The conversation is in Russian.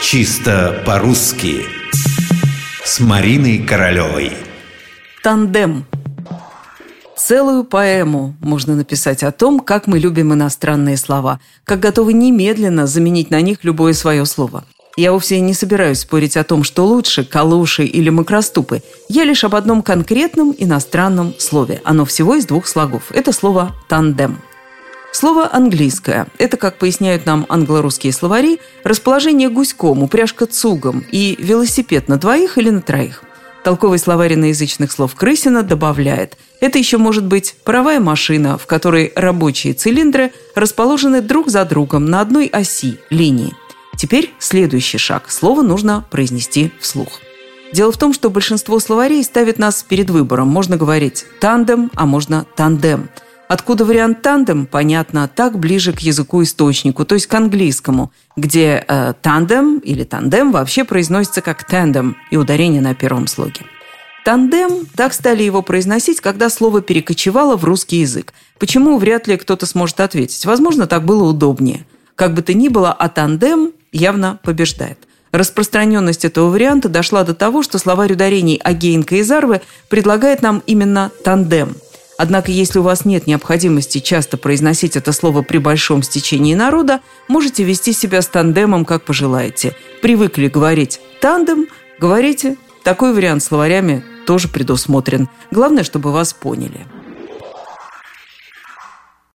Чисто по-русски С Мариной Королевой Тандем Целую поэму можно написать о том, как мы любим иностранные слова, как готовы немедленно заменить на них любое свое слово. Я вовсе не собираюсь спорить о том, что лучше – калуши или макроступы. Я лишь об одном конкретном иностранном слове. Оно всего из двух слогов. Это слово «тандем». Слово английское – это, как поясняют нам англо-русские словари, расположение гуськом, упряжка цугом и велосипед на двоих или на троих. Толковый словарь иноязычных слов Крысина добавляет, это еще может быть паровая машина, в которой рабочие цилиндры расположены друг за другом на одной оси, линии. Теперь следующий шаг. Слово нужно произнести вслух. Дело в том, что большинство словарей ставит нас перед выбором. Можно говорить «тандем», а можно «тандем». Откуда вариант тандем, понятно, так ближе к языку-источнику, то есть к английскому, где э, тандем или тандем вообще произносится как тандем и ударение на первом слоге. Тандем, так стали его произносить, когда слово перекочевало в русский язык. Почему, вряд ли кто-то сможет ответить. Возможно, так было удобнее. Как бы то ни было, а тандем явно побеждает. Распространенность этого варианта дошла до того, что словарь ударений Агеенко и Зарвы предлагает нам именно тандем – Однако, если у вас нет необходимости часто произносить это слово при большом стечении народа, можете вести себя с тандемом, как пожелаете. Привыкли говорить «тандем», говорите. Такой вариант словарями тоже предусмотрен. Главное, чтобы вас поняли.